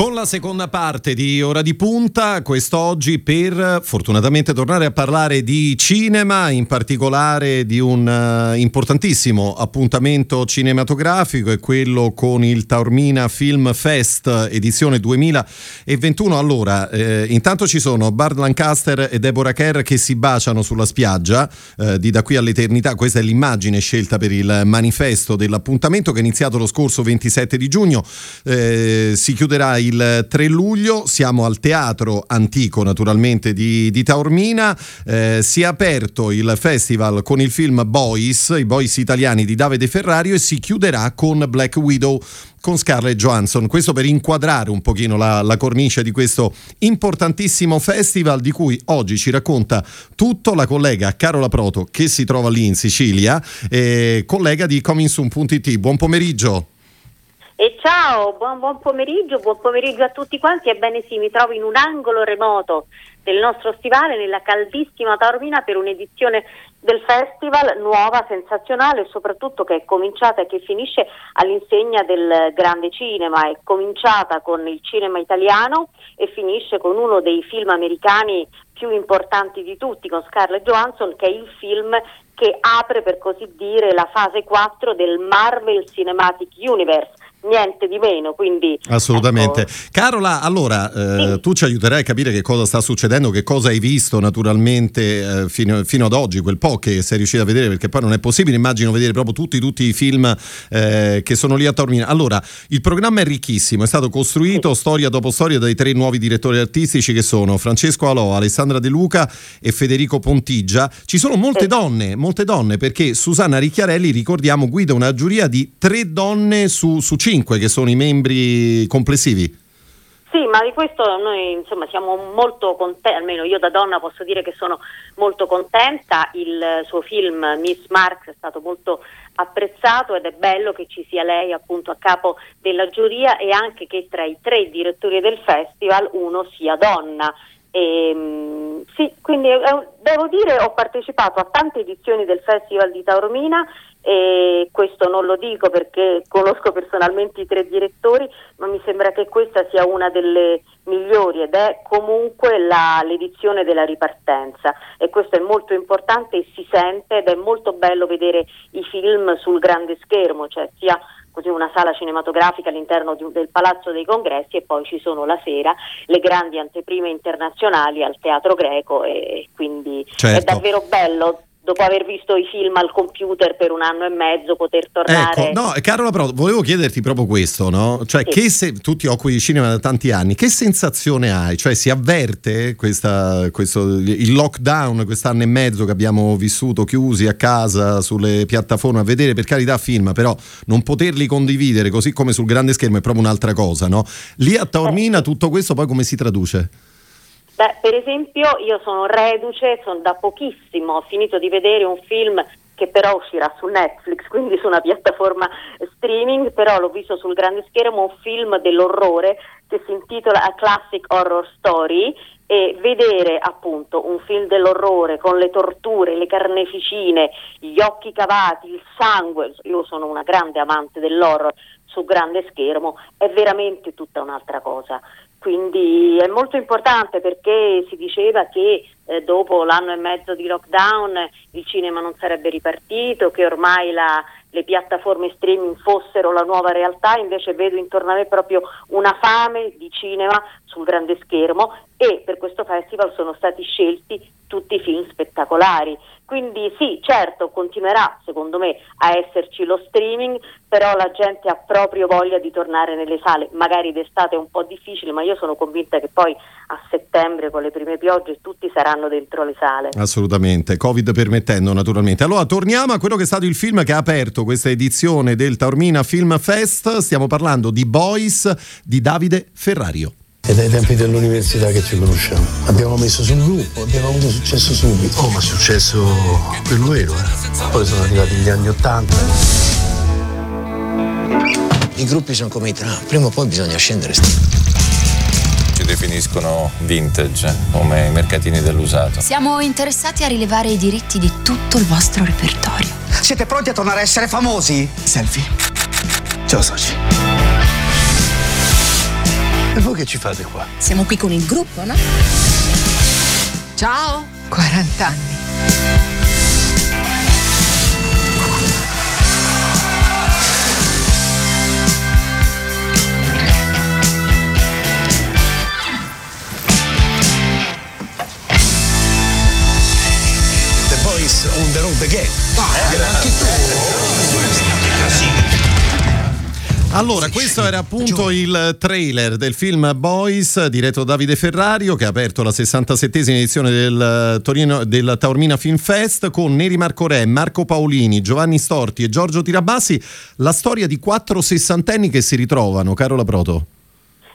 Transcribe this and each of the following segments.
Con la seconda parte di Ora di Punta, quest'oggi per fortunatamente tornare a parlare di cinema, in particolare di un uh, importantissimo appuntamento cinematografico, è quello con il Taormina Film Fest edizione 2021. Allora, eh, intanto ci sono Bard Lancaster e Deborah Kerr che si baciano sulla spiaggia eh, di da qui all'eternità, questa è l'immagine scelta per il manifesto dell'appuntamento che è iniziato lo scorso 27 di giugno, eh, si chiuderà il 3 luglio, siamo al Teatro Antico naturalmente di, di Taormina, eh, si è aperto il festival con il film Boys, i Boys italiani di Davide Ferrario e si chiuderà con Black Widow con Scarlett Johansson. Questo per inquadrare un pochino la, la, cornice di questo importantissimo festival di cui oggi ci racconta tutto la collega Carola Proto che si trova lì in Sicilia, eh, collega di comingsoon.it. Buon pomeriggio. E ciao, buon, buon, pomeriggio, buon pomeriggio a tutti quanti. Ebbene sì, mi trovo in un angolo remoto del nostro stivale, nella caldissima Taormina, per un'edizione del festival nuova, sensazionale soprattutto che è cominciata e che finisce all'insegna del grande cinema. È cominciata con il cinema italiano e finisce con uno dei film americani più importanti di tutti, con Scarlett Johansson, che è il film che apre per così dire la fase 4 del Marvel Cinematic Universe niente di meno. Quindi, Assolutamente. Ecco. Carola, allora eh, sì. tu ci aiuterai a capire che cosa sta succedendo, che cosa hai visto naturalmente eh, fino, fino, ad oggi, quel po' che sei riuscito a vedere, perché poi non è possibile, immagino, vedere proprio tutti, tutti i film eh, che sono lì a Taormina. Allora, il programma è ricchissimo, è stato costruito sì. storia dopo storia dai tre nuovi direttori artistici che sono Francesco Alò, Alessandra De Luca e Federico Pontigia. Ci sono molte sì. donne, molte donne, perché Susanna Ricchiarelli, ricordiamo, guida una giuria di tre donne su, su cinque 5 che sono i membri complessivi. Sì, ma di questo noi insomma, siamo molto contenti, almeno io da donna posso dire che sono molto contenta, il suo film Miss Marx è stato molto apprezzato ed è bello che ci sia lei appunto a capo della giuria e anche che tra i tre direttori del festival uno sia donna. E, ehm, sì, quindi devo dire ho partecipato a tante edizioni del Festival di Taormina e questo non lo dico perché conosco personalmente i tre direttori, ma mi sembra che questa sia una delle migliori ed è comunque la, l'edizione della ripartenza e questo è molto importante e si sente ed è molto bello vedere i film sul grande schermo, cioè sia così una sala cinematografica all'interno di, del Palazzo dei Congressi e poi ci sono la sera le grandi anteprime internazionali al Teatro Greco e quindi certo. è davvero bello dopo aver visto i film al computer per un anno e mezzo poter tornare. Ecco, no, Carola, però volevo chiederti proprio questo, no? Cioè, sì. che se tu ti occupi di cinema da tanti anni, che sensazione hai? Cioè, si avverte questa, questo, il lockdown, quest'anno e mezzo che abbiamo vissuto chiusi a casa sulle piattaforme a vedere per carità film, però non poterli condividere così come sul grande schermo è proprio un'altra cosa, no? Lì a Taormina eh. tutto questo poi come si traduce? Beh, per esempio io sono reduce, sono da pochissimo, ho finito di vedere un film che però uscirà su Netflix, quindi su una piattaforma streaming, però l'ho visto sul grande schermo un film dell'orrore che si intitola A Classic Horror Story e vedere appunto un film dell'orrore con le torture, le carneficine, gli occhi cavati, il sangue, io sono una grande amante dell'horror su grande schermo, è veramente tutta un'altra cosa. Quindi è molto importante perché si diceva che eh, dopo l'anno e mezzo di lockdown il cinema non sarebbe ripartito, che ormai la, le piattaforme streaming fossero la nuova realtà, invece vedo intorno a me proprio una fame di cinema sul grande schermo e per questo festival sono stati scelti tutti i film spettacolari. Quindi sì, certo, continuerà secondo me a esserci lo streaming, però la gente ha proprio voglia di tornare nelle sale, magari d'estate è un po' difficile, ma io sono convinta che poi a settembre con le prime piogge tutti saranno dentro le sale. Assolutamente, Covid permettendo naturalmente. Allora torniamo a quello che è stato il film che ha aperto questa edizione del Taormina Film Fest, stiamo parlando di Boys di Davide Ferrario. È dai tempi dell'università che ci conosciamo. Abbiamo messo sul gruppo, abbiamo avuto successo subito. Oh, ma successo quello vero, eh. Poi sono arrivati gli anni Ottanta. I gruppi sono come i tram, prima o poi bisogna scendere. Ci definiscono vintage, come i mercatini dell'usato. Siamo interessati a rilevare i diritti di tutto il vostro repertorio. Siete pronti a tornare a essere famosi? Selfie. Ciao Soci. E voi che ci fate qua? Siamo qui con il gruppo, no? Ciao! 40 anni. The Boys on the road again. Allora, questo era appunto il trailer del film Boys diretto da Davide Ferrario che ha aperto la 67esima edizione del, Torino, del Taormina Film Fest con Neri Marco Re, Marco Paolini, Giovanni Storti e Giorgio Tirabassi. La storia di quattro sessantenni che si ritrovano, Carola Proto.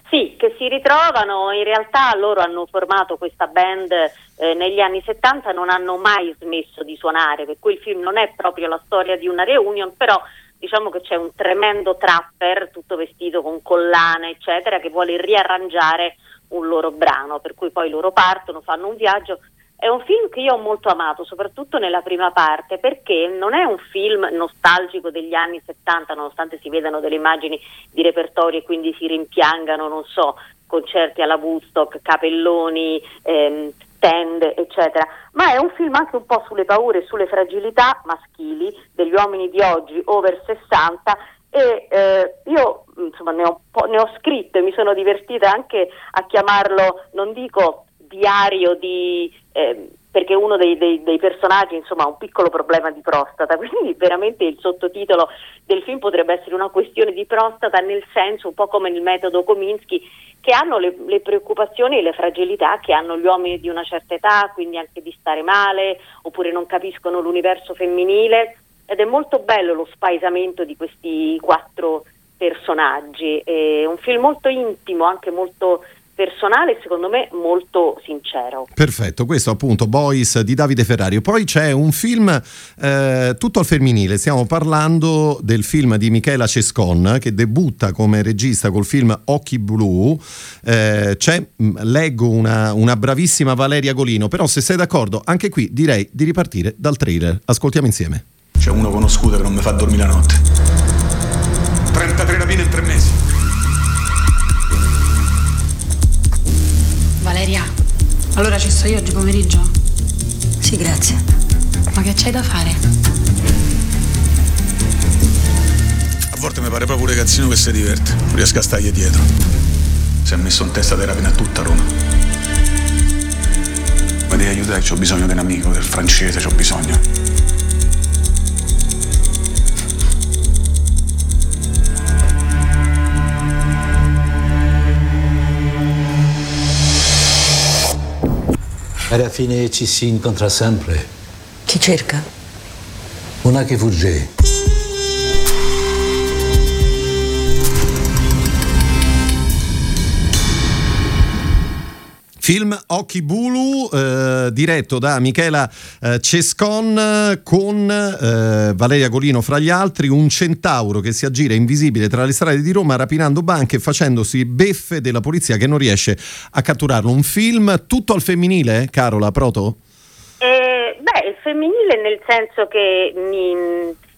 Sì, che si ritrovano, in realtà loro hanno formato questa band eh, negli anni 70, non hanno mai smesso di suonare, per cui il film non è proprio la storia di una reunion, però diciamo che c'è un tremendo trapper, tutto vestito con collane, eccetera, che vuole riarrangiare un loro brano, per cui poi loro partono, fanno un viaggio. È un film che io ho molto amato, soprattutto nella prima parte, perché non è un film nostalgico degli anni 70, nonostante si vedano delle immagini di repertorio e quindi si rimpiangano, non so, concerti alla Woodstock, capelloni, ehm, tende, eccetera, ma è un film anche un po' sulle paure e sulle fragilità maschili degli uomini di oggi over 60 e eh, io insomma ne ho, ne ho scritto e mi sono divertita anche a chiamarlo, non dico diario di... Eh, perché uno dei, dei, dei, personaggi insomma, ha un piccolo problema di prostata, quindi veramente il sottotitolo del film potrebbe essere una questione di prostata nel senso un po' come nel metodo Kominsky che hanno le, le preoccupazioni e le fragilità che hanno gli uomini di una certa età, quindi anche di stare male oppure non capiscono l'universo femminile. Ed è molto bello lo spaesamento di questi quattro personaggi, è un film molto intimo, anche molto personale secondo me molto sincero. Perfetto, questo appunto Boys di Davide Ferrario. Poi c'è un film eh, tutto al femminile, stiamo parlando del film di Michela Cescon che debutta come regista col film Occhi Blu. Eh, c'è, leggo una, una bravissima Valeria Golino, però se sei d'accordo anche qui direi di ripartire dal trailer. Ascoltiamo insieme. C'è uno con uno scooter che non mi fa dormire la notte. 33 rapine in tre mesi. Valeria, allora ci sto io oggi pomeriggio? Sì, grazie. Ma che c'hai da fare? A volte mi pare proprio un ragazzino che si diverte. Non riesco a stargli dietro. Si è messo in testa di rapina tutta Roma. Mi devi aiutare, ho bisogno di un amico, del francese, ho bisogno. Alla fine ci si incontra sempre. Chi cerca? Una che fugge. Film Occhi Bulu, eh, diretto da Michela eh, Cescon con eh, Valeria Golino fra gli altri, un centauro che si aggira invisibile tra le strade di Roma rapinando banche e facendosi beffe della polizia che non riesce a catturarlo. Un film tutto al femminile, Carola Proto? Eh, beh, il femminile nel senso che mi,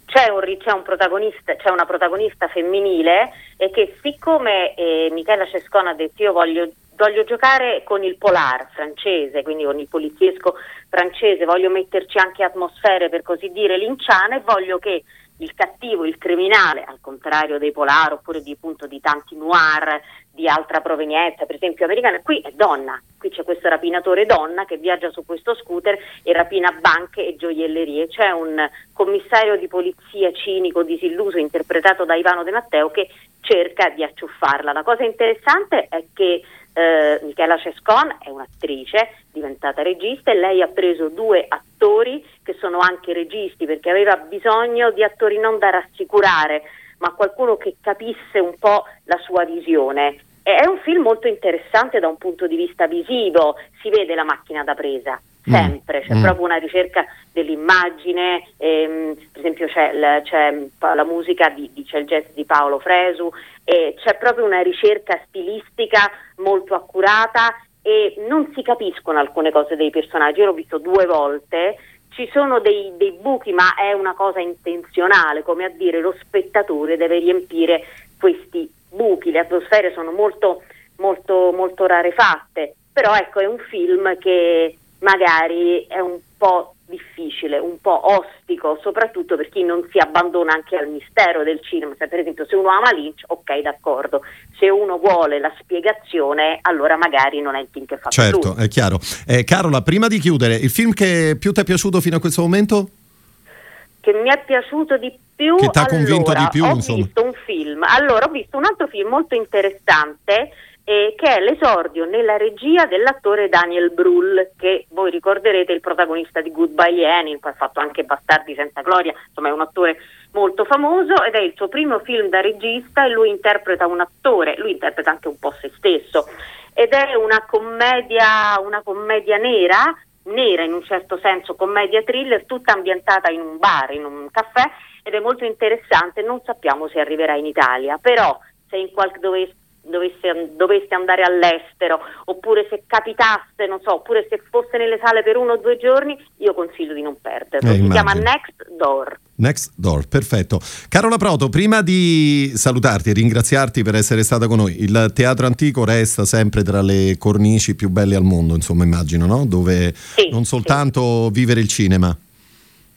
c'è, un, c'è, un c'è, una protagonista femminile e che siccome eh, Michela Cescon ha detto io voglio voglio giocare con il polar francese, quindi con il poliziesco francese, voglio metterci anche atmosfere per così dire linciane, voglio che il cattivo, il criminale, al contrario dei polar oppure di, appunto, di tanti noir di altra provenienza, per esempio americana, qui è donna, qui c'è questo rapinatore donna che viaggia su questo scooter e rapina banche e gioiellerie, c'è un commissario di polizia cinico, disilluso, interpretato da Ivano De Matteo che cerca di acciuffarla. La cosa interessante è che eh, Michela Cescon è un'attrice diventata regista e lei ha preso due attori che sono anche registi perché aveva bisogno di attori non da rassicurare ma qualcuno che capisse un po' la sua visione. È un film molto interessante da un punto di vista visivo, si vede la macchina da presa. Sempre, c'è mm. proprio una ricerca dell'immagine, ehm, per esempio c'è, l- c'è, la musica, di, di, c'è il jazz di Paolo Fresu, e c'è proprio una ricerca stilistica molto accurata e non si capiscono alcune cose dei personaggi, io l'ho visto due volte, ci sono dei, dei, buchi, ma è una cosa intenzionale, come a dire lo spettatore deve riempire questi buchi, le atmosfere sono molto, molto, molto rarefatte, però ecco è un film che magari è un po' difficile, un po' ostico, soprattutto per chi non si abbandona anche al mistero del cinema. Se per esempio se uno ama Lynch, ok, d'accordo. Se uno vuole la spiegazione, allora magari non è il film che fa Certo, lui. è chiaro. Eh, Carola, prima di chiudere, il film che più ti è piaciuto fino a questo momento? Che mi è piaciuto di più. Che ti ha allora, convinto di più, ho insomma. visto un film. Allora, ho visto un altro film molto interessante eh, che è l'esordio nella regia dell'attore Daniel Brühl, che voi ricorderete il protagonista di Goodbye Lenin, poi ha fatto anche Bastardi senza gloria, insomma è un attore molto famoso ed è il suo primo film da regista e lui interpreta un attore, lui interpreta anche un po' se stesso. Ed è una commedia, una commedia nera, nera in un certo senso, commedia thriller, tutta ambientata in un bar, in un caffè ed è molto interessante, non sappiamo se arriverà in Italia, però se in qualche dove dovesse, doveste andare all'estero oppure se capitasse, non so, oppure se fosse nelle sale per uno o due giorni, io consiglio di non perderlo. Eh, si chiama immagino. Next Door. Next Door, perfetto. Carola Proto, prima di salutarti e ringraziarti per essere stata con noi, il teatro antico resta sempre tra le cornici più belle al mondo, insomma, immagino, no? Dove Sì, non soltanto vivere il cinema.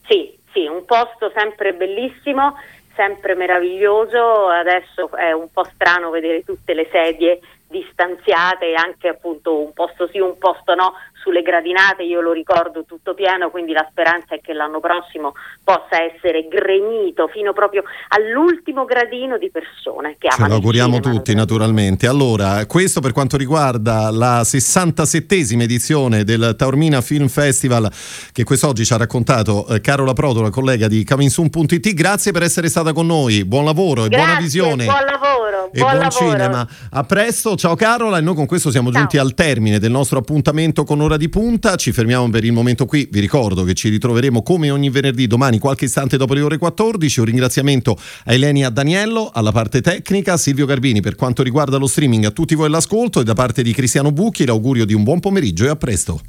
Sì, sì, un posto sempre bellissimo, sempre meraviglioso. Adesso è un po' strano vedere tutte le sedie distanziate anche appunto un posto sì, un posto no sulle gradinate, io lo ricordo tutto pieno, quindi la speranza è che l'anno prossimo possa essere gremito fino proprio all'ultimo gradino di persone che Ce amano lo il auguriamo tutti, naturalmente. Allora, questo per quanto riguarda la 67esima edizione del Taormina Film Festival che quest'oggi ci ha raccontato eh, Carola Proto, la collega di Caminsun.it. Grazie per essere stata con noi. Buon lavoro e Grazie, buona visione. Buon lavoro, e buon, buon cinema. A presto, ciao Carola. E noi con questo siamo giunti al termine del nostro appuntamento con Ora di Punta. Ci fermiamo per il momento qui. Vi ricordo che ci ritroveremo come ogni venerdì domani, qualche istante dopo le ore 14. Un ringraziamento a Elenia Daniello, alla parte tecnica, Silvio Garbini per quanto riguarda lo streaming, a tutti voi l'ascolto e da parte di Cristiano Bucchi l'augurio di un buon pomeriggio e a presto.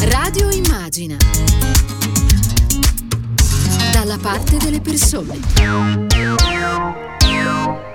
Radio Immagina. Dalla parte delle persone.